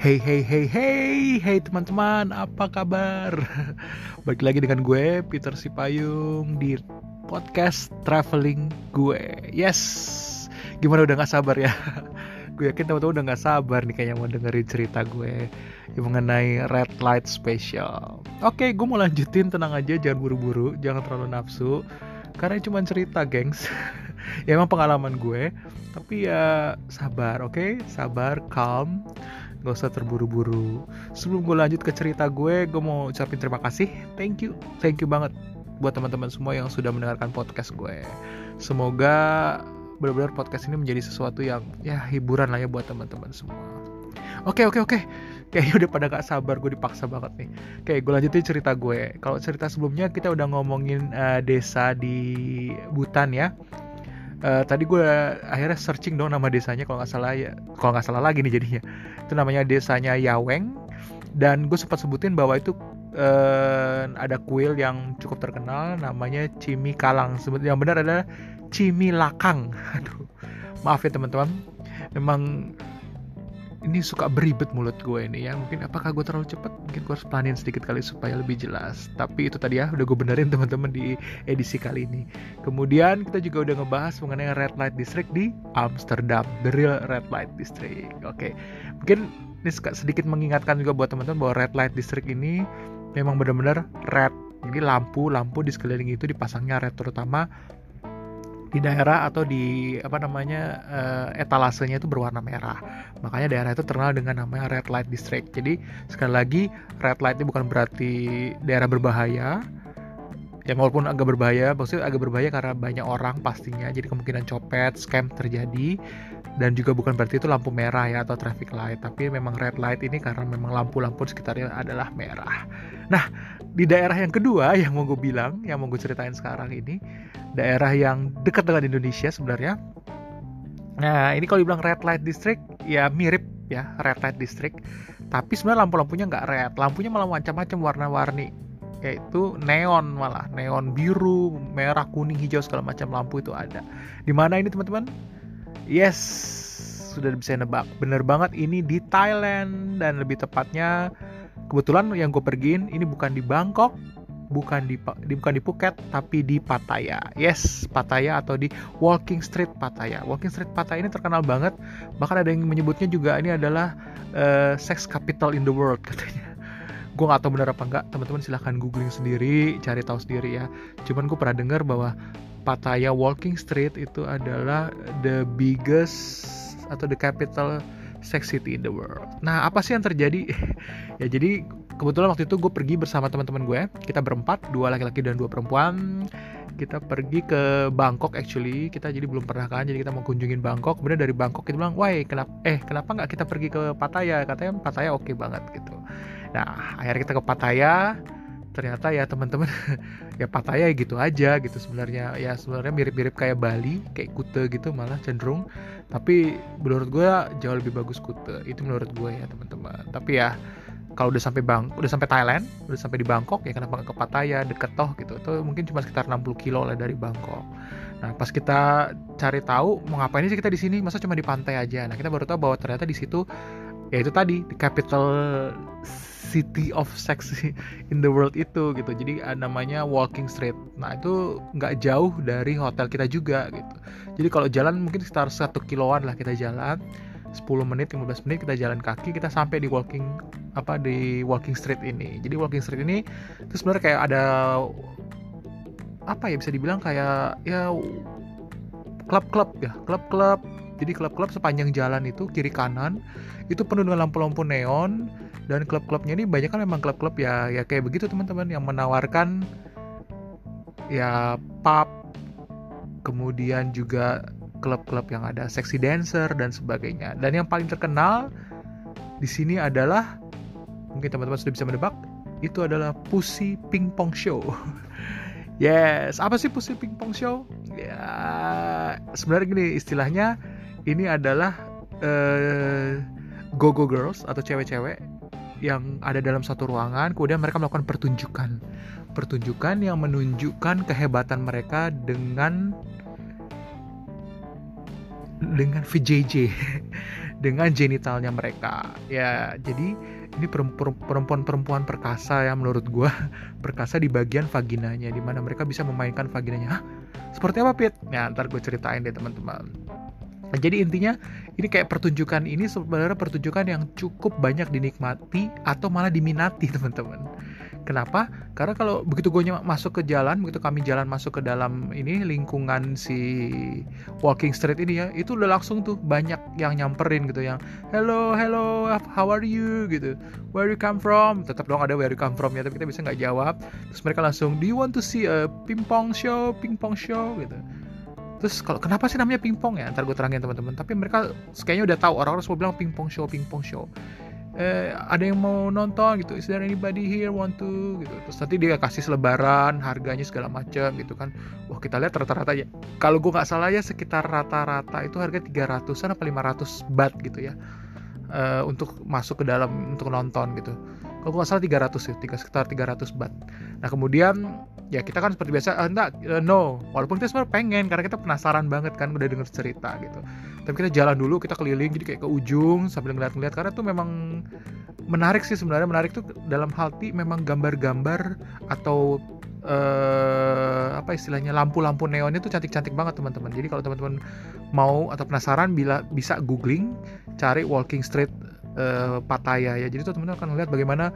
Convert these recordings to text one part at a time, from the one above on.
Hey hey hey hey hey teman-teman apa kabar? Balik lagi dengan gue Peter Sipayung di podcast traveling gue. Yes, gimana udah gak sabar ya? gue yakin teman-teman udah gak sabar nih kayaknya mau dengerin cerita gue yang mengenai red light special. Oke, gue mau lanjutin tenang aja jangan buru-buru, jangan terlalu nafsu karena cuma cerita gengs. ya emang pengalaman gue tapi ya sabar oke okay? sabar calm gak usah terburu-buru. Sebelum gue lanjut ke cerita gue gue mau ucapin terima kasih. Thank you. Thank you banget buat teman-teman semua yang sudah mendengarkan podcast gue. Semoga benar-benar podcast ini menjadi sesuatu yang ya hiburan lah ya buat teman-teman semua. Oke oke oke. Kayaknya udah pada gak sabar gue dipaksa banget nih. Kayak gue lanjutin cerita gue. Kalau cerita sebelumnya kita udah ngomongin uh, desa di Butan ya uh, tadi gue akhirnya searching dong nama desanya kalau nggak salah ya. Kalau nggak salah lagi nih jadinya. Itu namanya desanya Yaweng. Dan gue sempat sebutin bahwa itu uh, ada kuil yang cukup terkenal namanya Cimi Kalang. Sebut yang benar adalah Cimi Lakang. Aduh maaf ya teman-teman. Memang ini suka beribet mulut gue ini ya. Mungkin apakah gue terlalu cepat mungkin gue harus pelanin sedikit kali supaya lebih jelas. Tapi itu tadi ya udah gue benerin teman-teman di edisi kali ini. Kemudian kita juga udah ngebahas mengenai red light district di Amsterdam. The real red light district. Oke. Mungkin ini sedikit mengingatkan juga buat teman-teman bahwa red light district ini memang benar-benar red. Jadi lampu-lampu di sekeliling itu dipasangnya red terutama di daerah atau di apa namanya uh, etalasenya itu berwarna merah. Makanya daerah itu terkenal dengan namanya red light district. Jadi sekali lagi red light itu bukan berarti daerah berbahaya. Ya walaupun agak berbahaya, maksudnya agak berbahaya karena banyak orang pastinya. Jadi kemungkinan copet, scam terjadi dan juga bukan berarti itu lampu merah ya atau traffic light, tapi memang red light ini karena memang lampu-lampu sekitarnya adalah merah. Nah, di daerah yang kedua yang mau gue bilang, yang mau gue ceritain sekarang ini, daerah yang dekat dengan Indonesia sebenarnya. Nah, ini kalau dibilang red light district, ya mirip ya red light district. Tapi sebenarnya lampu-lampunya nggak red, lampunya malah macam-macam warna-warni yaitu neon malah neon biru, merah, kuning, hijau segala macam lampu itu ada. Di mana ini teman-teman? Yes, sudah bisa nebak. Bener banget ini di Thailand dan lebih tepatnya kebetulan yang gue pergiin ini bukan di Bangkok bukan di, di bukan di Phuket tapi di Pattaya. Yes, Pattaya atau di Walking Street Pattaya. Walking Street Pattaya ini terkenal banget. Bahkan ada yang menyebutnya juga ini adalah uh, sex capital in the world katanya. Gue gak tahu benar apa enggak. Teman-teman silahkan googling sendiri, cari tahu sendiri ya. Cuman gue pernah dengar bahwa Pattaya Walking Street itu adalah the biggest atau the capital sex city in the world. Nah, apa sih yang terjadi? ya jadi kebetulan waktu itu gue pergi bersama teman-teman gue. Kita berempat, dua laki-laki dan dua perempuan. Kita pergi ke Bangkok actually. Kita jadi belum pernah kan, jadi kita mau kunjungin Bangkok. Kemudian dari Bangkok kita bilang, wah kenapa eh kenapa nggak kita pergi ke Pattaya? Katanya Pattaya oke okay banget gitu. Nah, akhirnya kita ke Pattaya ternyata ya teman-teman ya Pattaya gitu aja gitu sebenarnya. Ya sebenarnya mirip-mirip kayak Bali kayak Kute gitu malah cenderung. Tapi menurut gue jauh lebih bagus Kute itu menurut gue ya teman-teman. Tapi ya kalau udah sampai bang udah sampai Thailand udah sampai di Bangkok ya kenapa nggak ke Pattaya deket toh gitu. Itu mungkin cuma sekitar 60 kilo lah dari Bangkok. Nah pas kita cari tahu mau ngapain sih kita di sini masa cuma di pantai aja. Nah kita baru tahu bahwa ternyata di situ ya itu tadi di capital city of sex in the world itu gitu. Jadi uh, namanya walking street. Nah itu nggak jauh dari hotel kita juga gitu. Jadi kalau jalan mungkin sekitar satu kiloan lah kita jalan. 10 menit 15 menit kita jalan kaki kita sampai di walking apa di walking street ini. Jadi walking street ini itu sebenarnya kayak ada apa ya bisa dibilang kayak ya klub-klub ya klub-klub jadi klub-klub sepanjang jalan itu kiri kanan itu penuh dengan lampu-lampu neon dan klub-klubnya ini banyak kan memang klub-klub ya ya kayak begitu teman-teman yang menawarkan ya pub kemudian juga klub-klub yang ada sexy dancer dan sebagainya. Dan yang paling terkenal di sini adalah mungkin teman-teman sudah bisa menebak itu adalah Pussy Ping Pong Show. Yes apa sih Pussy Ping Pong Show? Ya sebenarnya gini istilahnya ini adalah uh, go-go girls atau cewek-cewek yang ada dalam satu ruangan, kemudian mereka melakukan pertunjukan. Pertunjukan yang menunjukkan kehebatan mereka dengan dengan VJJ. dengan genitalnya mereka ya jadi ini perempuan-perempuan perkasa ya menurut gue perkasa di bagian vaginanya di mana mereka bisa memainkan vaginanya Hah? seperti apa Pit? Ya ntar gue ceritain deh teman-teman Nah, jadi intinya ini kayak pertunjukan ini sebenarnya pertunjukan yang cukup banyak dinikmati atau malah diminati teman-teman. Kenapa? Karena kalau begitu gue masuk ke jalan, begitu kami jalan masuk ke dalam ini lingkungan si walking street ini ya, itu udah langsung tuh banyak yang nyamperin gitu yang hello hello how are you gitu, where you come from, tetap dong ada where you come from ya, tapi kita bisa nggak jawab. Terus mereka langsung do you want to see a pingpong show, pingpong show gitu. Terus kalau kenapa sih namanya pingpong ya? Ntar gue terangin teman-teman. Tapi mereka kayaknya udah tahu orang-orang semua bilang pingpong show, pingpong show. Eh, ada yang mau nonton gitu is there anybody here want to? gitu. Terus nanti dia kasih selebaran harganya segala macam gitu kan. Wah kita lihat rata-rata ya kalau gue nggak salah ya sekitar rata-rata itu harga 300an apa 500 bat gitu ya uh, untuk masuk ke dalam untuk nonton gitu. Kalau nggak salah 300 ya tiga sekitar 300 bat. Nah kemudian ya kita kan seperti biasa uh, enggak uh, no. Walaupun kita sebenarnya pengen karena kita penasaran banget kan udah denger cerita gitu. Tapi kita jalan dulu kita keliling jadi kayak ke ujung sambil ngeliat-ngeliat karena tuh memang menarik sih sebenarnya. Menarik tuh dalam hati memang gambar-gambar atau uh, apa istilahnya lampu-lampu neonnya tuh cantik-cantik banget teman-teman jadi kalau teman-teman mau atau penasaran bila bisa googling cari walking street uh, Pattaya ya jadi tuh teman-teman akan lihat bagaimana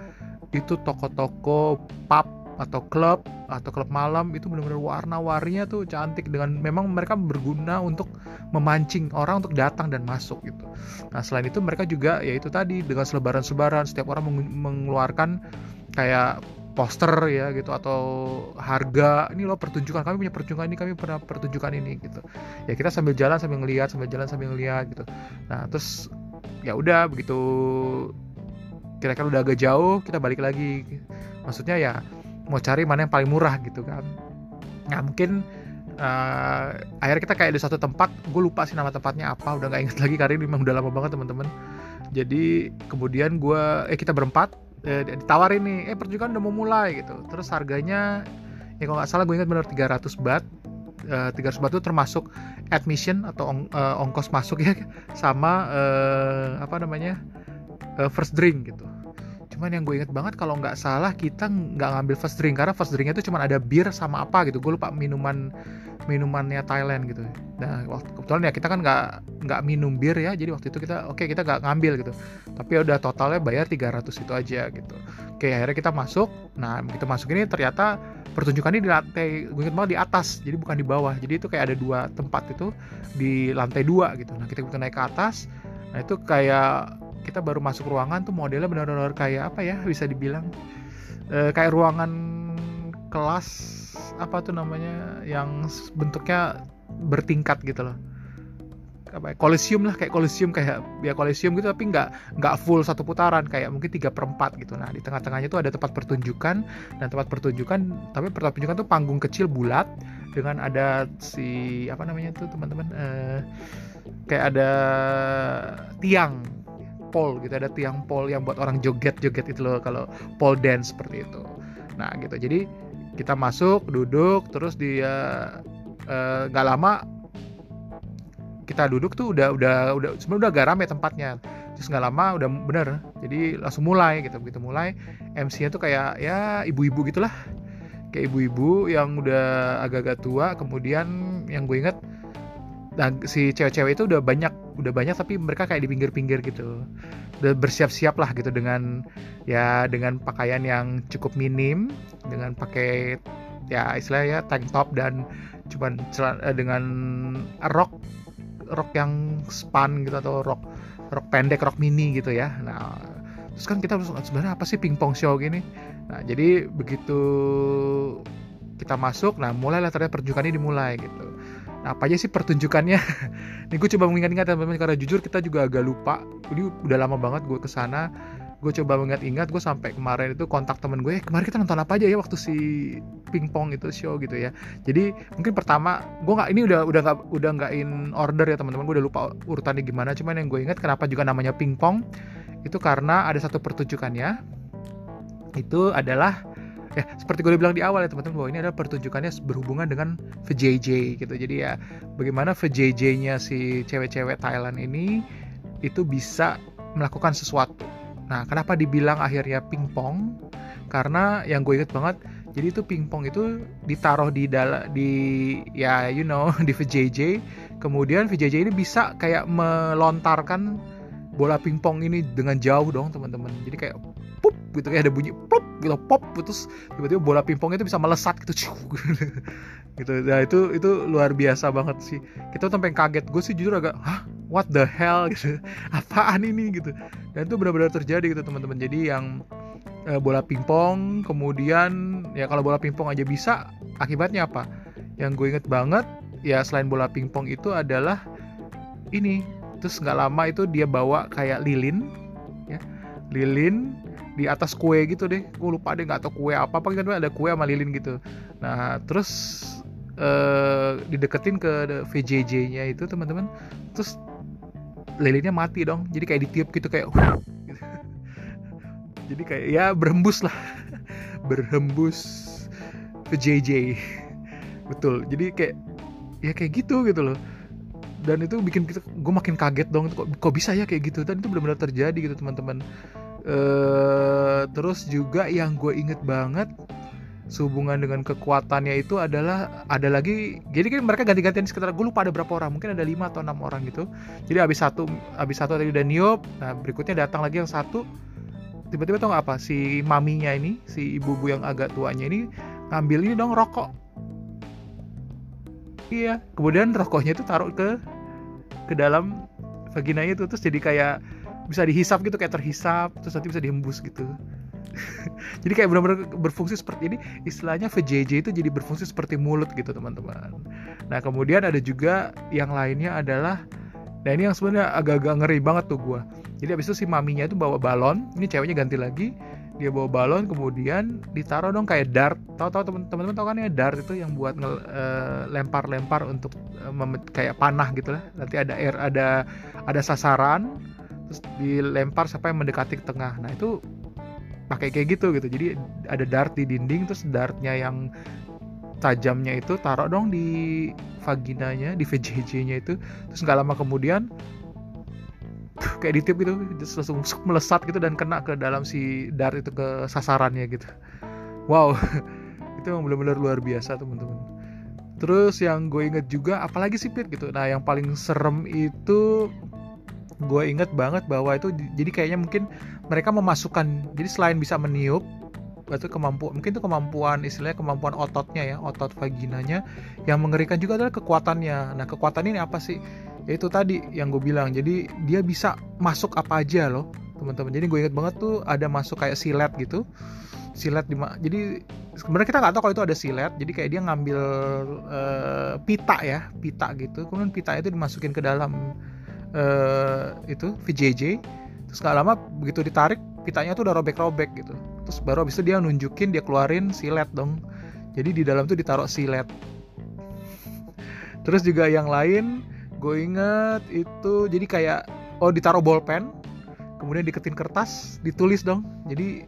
itu toko-toko pub atau klub atau klub malam itu benar-benar warna-warninya tuh cantik dengan memang mereka berguna untuk memancing orang untuk datang dan masuk gitu. Nah selain itu mereka juga ya itu tadi dengan selebaran-selebaran setiap orang mengeluarkan kayak poster ya gitu atau harga. Ini loh pertunjukan. Kami punya pertunjukan ini kami pernah pertunjukan ini gitu. Ya kita sambil jalan sambil ngelihat sambil jalan sambil ngelihat gitu. Nah terus ya udah begitu kira-kira udah agak jauh kita balik lagi. Maksudnya ya mau cari mana yang paling murah gitu kan. Nah mungkin uh, akhirnya kita kayak di satu tempat gue lupa sih nama tempatnya apa udah nggak inget lagi karena ini memang udah lama banget teman-teman. Jadi kemudian gue eh kita berempat eh, ditawarin nih eh pertunjukan udah mau mulai gitu. Terus harganya ya kalau nggak salah gue ingat benar 300 bat uh, 300 bat itu termasuk admission atau ong, uh, ongkos masuk ya sama uh, apa namanya uh, first drink gitu cuman yang gue inget banget kalau nggak salah kita nggak ngambil first drink karena first drinknya itu cuma ada bir sama apa gitu. Gue lupa minuman minumannya Thailand gitu. Nah waktu kebetulan ya kita kan nggak nggak minum bir ya. Jadi waktu itu kita oke okay, kita nggak ngambil gitu. Tapi udah totalnya bayar 300 itu aja gitu. Oke akhirnya kita masuk. Nah kita masuk ini ternyata pertunjukannya di lantai gue inget banget di atas jadi bukan di bawah. Jadi itu kayak ada dua tempat itu di lantai dua gitu. Nah kita kita naik ke atas. Nah itu kayak kita baru masuk ruangan tuh modelnya benar-benar kayak apa ya bisa dibilang e, kayak ruangan kelas apa tuh namanya yang bentuknya bertingkat gitu loh. Apa ya, kolesium lah kayak kolesium kayak ya kolesium gitu tapi nggak nggak full satu putaran kayak mungkin tiga perempat gitu. Nah di tengah-tengahnya tuh ada tempat pertunjukan dan tempat pertunjukan tapi tempat pertunjukan tuh panggung kecil bulat dengan ada si apa namanya tuh teman-teman uh, kayak ada tiang pole gitu ada tiang pole yang buat orang joget-joget itu loh kalau pole dance seperti itu. Nah gitu. Jadi kita masuk duduk terus dia eh, nggak uh, lama kita duduk tuh udah udah udah sebenarnya udah garam ya tempatnya. Terus nggak lama udah bener. Jadi langsung mulai gitu. Begitu mulai MC-nya tuh kayak ya ibu-ibu gitulah. Kayak ibu-ibu yang udah agak-agak tua kemudian yang gue inget dan si cewek-cewek itu udah banyak udah banyak tapi mereka kayak di pinggir-pinggir gitu. Udah bersiap-siap lah gitu dengan ya dengan pakaian yang cukup minim dengan pakai ya istilahnya tank top dan cuman eh, dengan rok rok yang span gitu atau rok rok pendek rok mini gitu ya. Nah terus kan kita sebenarnya apa sih pingpong show gini? Nah jadi begitu kita masuk nah mulailah ternyata pertunjukannya dimulai gitu Apa aja sih pertunjukannya? Nih gue coba mengingat-ingat teman-teman karena jujur kita juga agak lupa. Ini udah lama banget gue ke sana. Gue coba mengingat-ingat gue sampai kemarin itu kontak temen gue. Eh, kemarin kita nonton apa aja ya waktu si pingpong itu show gitu ya. Jadi mungkin pertama gue nggak ini udah udah nggak udah nggak in order ya teman-teman. Gue udah lupa urutannya gimana. Cuman yang gue ingat kenapa juga namanya pingpong itu karena ada satu pertunjukannya itu adalah ya seperti gue bilang di awal ya teman-teman bahwa ini adalah pertunjukannya berhubungan dengan VJJ gitu jadi ya bagaimana VJJ-nya si cewek-cewek Thailand ini itu bisa melakukan sesuatu. Nah, kenapa dibilang akhirnya pingpong? Karena yang gue inget banget, jadi itu pingpong itu ditaruh di dalam di ya you know di VJJ. Kemudian VJJ ini bisa kayak melontarkan bola pingpong ini dengan jauh dong teman-teman. Jadi kayak pup gitu kayak ada bunyi pop gitu pop terus tiba-tiba bola pingpong itu bisa melesat gitu gitu. Nah itu itu luar biasa banget sih. Kita sampai kaget. Gue sih jujur agak hah? What the hell? Gitu. Apaan ini? Gitu. Dan itu benar-benar terjadi gitu teman-teman. Jadi yang uh, bola pingpong kemudian ya kalau bola pingpong aja bisa akibatnya apa? Yang gue inget banget ya selain bola pingpong itu adalah ini. Terus nggak lama itu dia bawa kayak lilin ya. Lilin di atas kue gitu deh. Gue lupa deh nggak tahu kue apa. Apa gitu ada kue sama lilin gitu. Nah terus uh, dideketin ke VJJ-nya itu teman-teman. Terus lilinnya mati dong. Jadi kayak ditiup gitu kayak uh, gitu. jadi kayak ya berhembus lah. Berhembus VJJ betul. Jadi kayak ya kayak gitu gitu loh. Dan itu bikin kita gue makin kaget dong. Kok kok bisa ya kayak gitu? Dan itu benar-benar terjadi gitu teman-teman Uh, terus juga yang gue inget banget sehubungan dengan kekuatannya itu adalah ada lagi jadi kan mereka ganti-gantian sekitar gue lupa ada berapa orang mungkin ada lima atau enam orang gitu. Jadi habis satu habis satu tadi udah niup nah berikutnya datang lagi yang satu. Tiba-tiba tau gak apa si maminya ini si ibu-ibu yang agak tuanya ini ngambil ini dong rokok. Iya kemudian rokoknya itu taruh ke ke dalam vaginanya itu terus jadi kayak bisa dihisap gitu kayak terhisap terus nanti bisa dihembus gitu. Jadi kayak benar-benar berfungsi seperti ini istilahnya VJJ itu jadi berfungsi seperti mulut gitu teman-teman. Nah kemudian ada juga yang lainnya adalah nah ini yang sebenarnya agak-agak ngeri banget tuh gue jadi abis itu si maminya itu bawa balon ini ceweknya ganti lagi. Dia bawa balon kemudian ditaruh dong kayak dart. Tahu-tahu teman-teman tahu kan ya dart itu yang buat uh, lempar-lempar untuk uh, kayak panah gitu lah. Nanti ada air ada ada sasaran terus dilempar sampai mendekati ke tengah. Nah itu pakai kayak gitu gitu. Jadi ada dart di dinding terus dartnya yang tajamnya itu taruh dong di vaginanya di VJJ-nya itu. Terus nggak lama kemudian kayak ditiup gitu terus langsung melesat gitu dan kena ke dalam si dart itu ke sasarannya gitu. Wow itu yang benar-benar luar biasa teman-teman. Terus yang gue inget juga apalagi sih Pit gitu. Nah yang paling serem itu gue inget banget bahwa itu jadi kayaknya mungkin mereka memasukkan jadi selain bisa meniup itu kemampuan mungkin itu kemampuan istilahnya kemampuan ototnya ya otot vaginanya yang mengerikan juga adalah kekuatannya. Nah kekuatan ini apa sih? Yaitu tadi yang gue bilang jadi dia bisa masuk apa aja loh teman-teman. Jadi gue inget banget tuh ada masuk kayak silet gitu silet di jadi sebenarnya kita nggak tahu kalau itu ada silet jadi kayak dia ngambil uh, pita ya pita gitu. Kemudian pita itu dimasukin ke dalam uh, itu VJJ terus nggak lama begitu ditarik pitanya tuh udah robek-robek gitu. Terus baru habis itu dia nunjukin dia keluarin silet dong. Jadi di dalam tuh ditaruh silet. Terus juga yang lain gue inget itu jadi kayak oh ditaruh bolpen kemudian diketin kertas ditulis dong. Jadi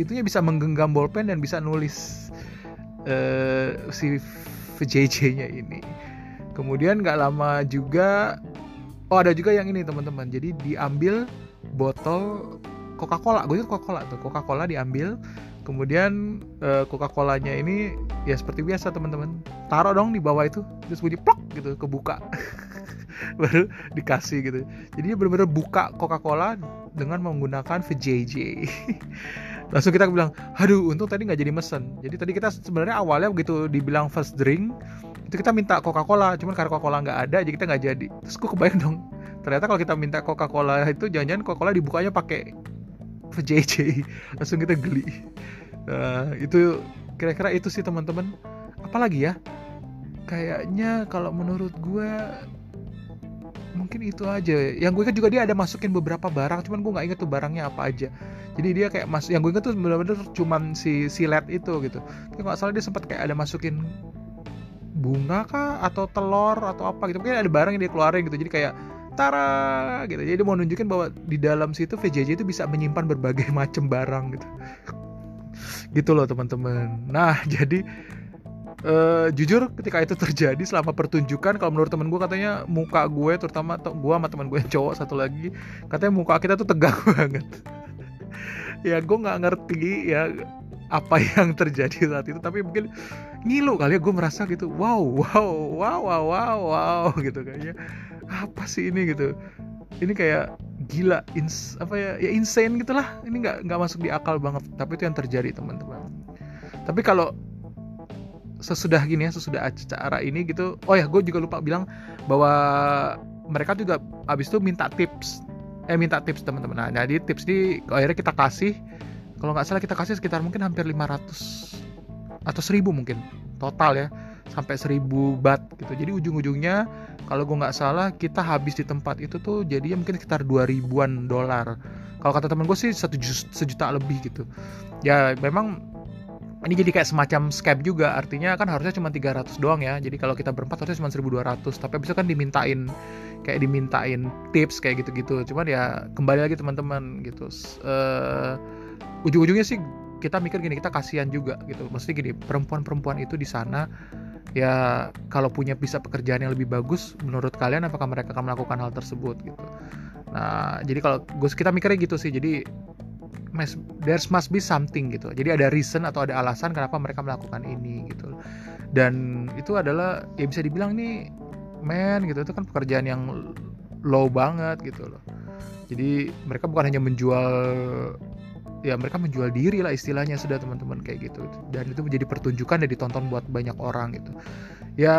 itunya bisa menggenggam bolpen dan bisa nulis uh, si VJJ-nya ini. Kemudian nggak lama juga oh ada juga yang ini teman-teman. Jadi diambil botol Coca-Cola. Gue itu Coca-Cola tuh. Coca-Cola diambil. Kemudian uh, Coca-Colanya ini ya seperti biasa teman-teman. Taruh dong di bawah itu. Terus bunyi plok gitu kebuka. Baru dikasih gitu. Jadi benar-benar buka Coca-Cola dengan menggunakan VJJ langsung kita bilang aduh untung tadi nggak jadi mesen. Jadi tadi kita sebenarnya awalnya begitu dibilang first drink itu kita minta Coca-Cola cuman karena Coca-Cola nggak ada jadi kita nggak jadi. Terus gue kebayang dong ternyata kalau kita minta Coca-Cola itu jangan-jangan Coca-Cola dibukanya pakai VJJ langsung kita geli uh, itu kira-kira itu sih teman-teman. Apalagi ya kayaknya kalau menurut gue mungkin itu aja. Yang gue ingat juga dia ada masukin beberapa barang cuman gue nggak inget tuh barangnya apa aja. Jadi dia kayak mas yang gue inget tuh benar-benar cuman si silet itu gitu. Tapi nggak salah dia sempat kayak ada masukin bunga kah? Atau telur? Atau apa gitu? Mungkin ada barang yang dia keluarin gitu. Jadi kayak tara gitu. Jadi dia mau nunjukin bahwa di dalam situ VJJ itu bisa menyimpan berbagai macam barang gitu. Gitu loh teman-teman. Nah jadi uh, jujur ketika itu terjadi selama pertunjukan kalau menurut temen gue katanya muka gue terutama gue sama temen gue yang cowok satu lagi katanya muka kita tuh tegang banget. Ya gue nggak ngerti ya apa yang terjadi saat itu tapi mungkin ngilu kali ya gue merasa gitu wow wow wow wow wow wow gitu kayaknya apa sih ini? gitu. Ini kayak gila ins apa ya ya insane gitulah ini nggak nggak masuk di akal banget tapi itu yang terjadi teman-teman. Tapi kalau sesudah gini ya sesudah acara ini gitu oh ya gue juga lupa bilang bahwa mereka juga abis itu minta tips eh minta tips teman-teman. Nah jadi tips ini akhirnya kita kasih kalau nggak salah kita kasih sekitar mungkin hampir 500 atau 1000 mungkin total ya sampai 1000 bat gitu. Jadi ujung-ujungnya kalau gue nggak salah kita habis di tempat itu tuh jadi mungkin sekitar 2000-an dolar. Kalau kata temen gue sih satu sejuta lebih gitu. Ya memang ini jadi kayak semacam Skype juga. Artinya kan harusnya cuma 300 doang ya. Jadi kalau kita berempat harusnya cuma 1200 tapi bisa kan dimintain kayak dimintain tips kayak gitu-gitu. Cuman ya kembali lagi teman-teman gitu. Uh, ujung-ujungnya sih kita mikir gini kita kasihan juga gitu. Mesti gini perempuan-perempuan itu di sana ya kalau punya bisa pekerjaan yang lebih bagus menurut kalian apakah mereka akan melakukan hal tersebut gitu? Nah jadi kalau gue kita mikirnya gitu sih. Jadi there must be something gitu. Jadi ada reason atau ada alasan kenapa mereka melakukan ini gitu. Dan itu adalah ya bisa dibilang nih men gitu itu kan pekerjaan yang low banget gitu loh. Jadi mereka bukan hanya menjual ya mereka menjual diri lah istilahnya sudah teman-teman kayak gitu. Dan itu menjadi pertunjukan dan ditonton buat banyak orang gitu. Ya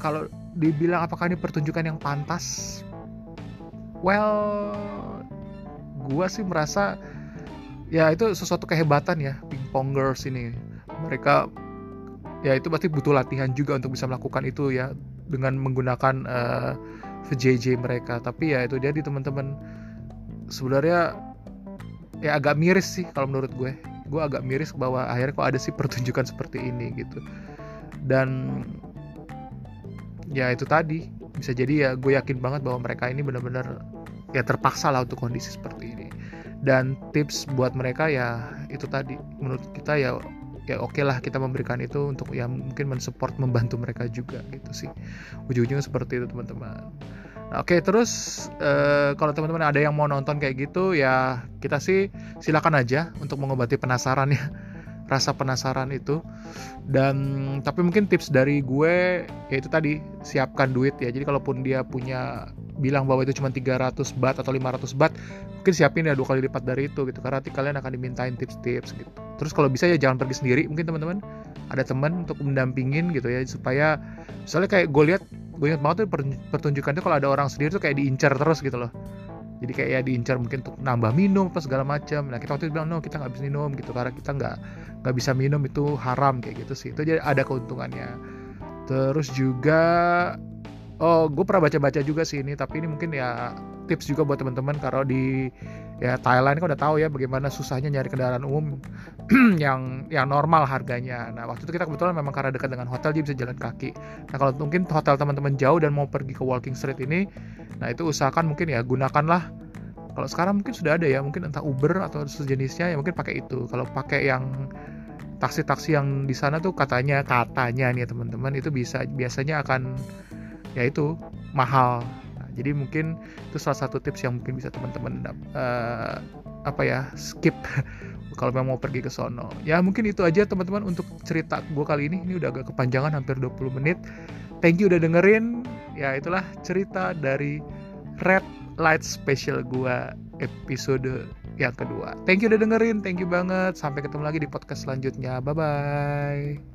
kalau dibilang apakah ini pertunjukan yang pantas? Well gua sih merasa ya itu sesuatu kehebatan ya pingpongers ini. Mereka ya itu pasti butuh latihan juga untuk bisa melakukan itu ya dengan menggunakan uh, eh, VJJ mereka. Tapi ya itu jadi teman-teman. Sebenarnya ya agak miris sih kalau menurut gue. Gue agak miris bahwa akhirnya kok ada sih pertunjukan seperti ini gitu. Dan ya itu tadi. Bisa jadi ya gue yakin banget bahwa mereka ini benar-benar ya terpaksa lah untuk kondisi seperti ini. Dan tips buat mereka ya itu tadi. Menurut kita ya ya oke okay lah kita memberikan itu untuk ya mungkin mensupport membantu mereka juga gitu sih. Ujung-ujungnya seperti itu teman-teman oke terus uh, kalau teman-teman ada yang mau nonton kayak gitu ya kita sih silakan aja untuk mengobati penasaran ya rasa penasaran itu. Dan tapi mungkin tips dari gue yaitu tadi siapkan duit ya. Jadi kalaupun dia punya bilang bahwa itu cuma 300 bat atau 500 bat mungkin siapin ya dua kali lipat dari itu gitu. Karena nanti kalian akan dimintain tips-tips gitu. Terus kalau bisa ya jangan pergi sendiri mungkin teman-teman ada teman untuk mendampingin gitu ya supaya misalnya kayak gue lihat gue ingat banget tuh pertunjukan itu kalau ada orang sendiri tuh kayak diincar terus gitu loh. Jadi kayak ya diincar mungkin untuk nambah minum apa segala macam nah kita waktu itu bilang no kita nggak bisa minum gitu karena kita nggak nggak bisa minum itu haram kayak gitu sih. Itu jadi ada keuntungannya. Terus juga oh gue pernah baca-baca juga sih ini tapi ini mungkin ya tips juga buat teman-teman kalau di ya Thailand kan udah tahu ya bagaimana susahnya nyari kendaraan umum yang yang normal harganya. Nah waktu itu kita kebetulan memang karena dekat dengan hotel jadi bisa jalan kaki. Nah kalau mungkin hotel teman-teman jauh dan mau pergi ke Walking Street ini, nah itu usahakan mungkin ya gunakanlah. Kalau sekarang mungkin sudah ada ya mungkin entah Uber atau sejenisnya ya mungkin pakai itu. Kalau pakai yang taksi-taksi yang di sana tuh katanya katanya nih ya teman-teman itu bisa biasanya akan ya itu mahal jadi mungkin itu salah satu tips yang mungkin bisa teman-teman uh, apa ya skip kalau memang mau pergi ke sono. Ya mungkin itu aja teman-teman untuk cerita gue kali ini. Ini udah agak kepanjangan hampir 20 menit. Thank you udah dengerin. Ya itulah cerita dari Red Light Special gue episode yang kedua. Thank you udah dengerin thank you banget. Sampai ketemu lagi di podcast selanjutnya. Bye bye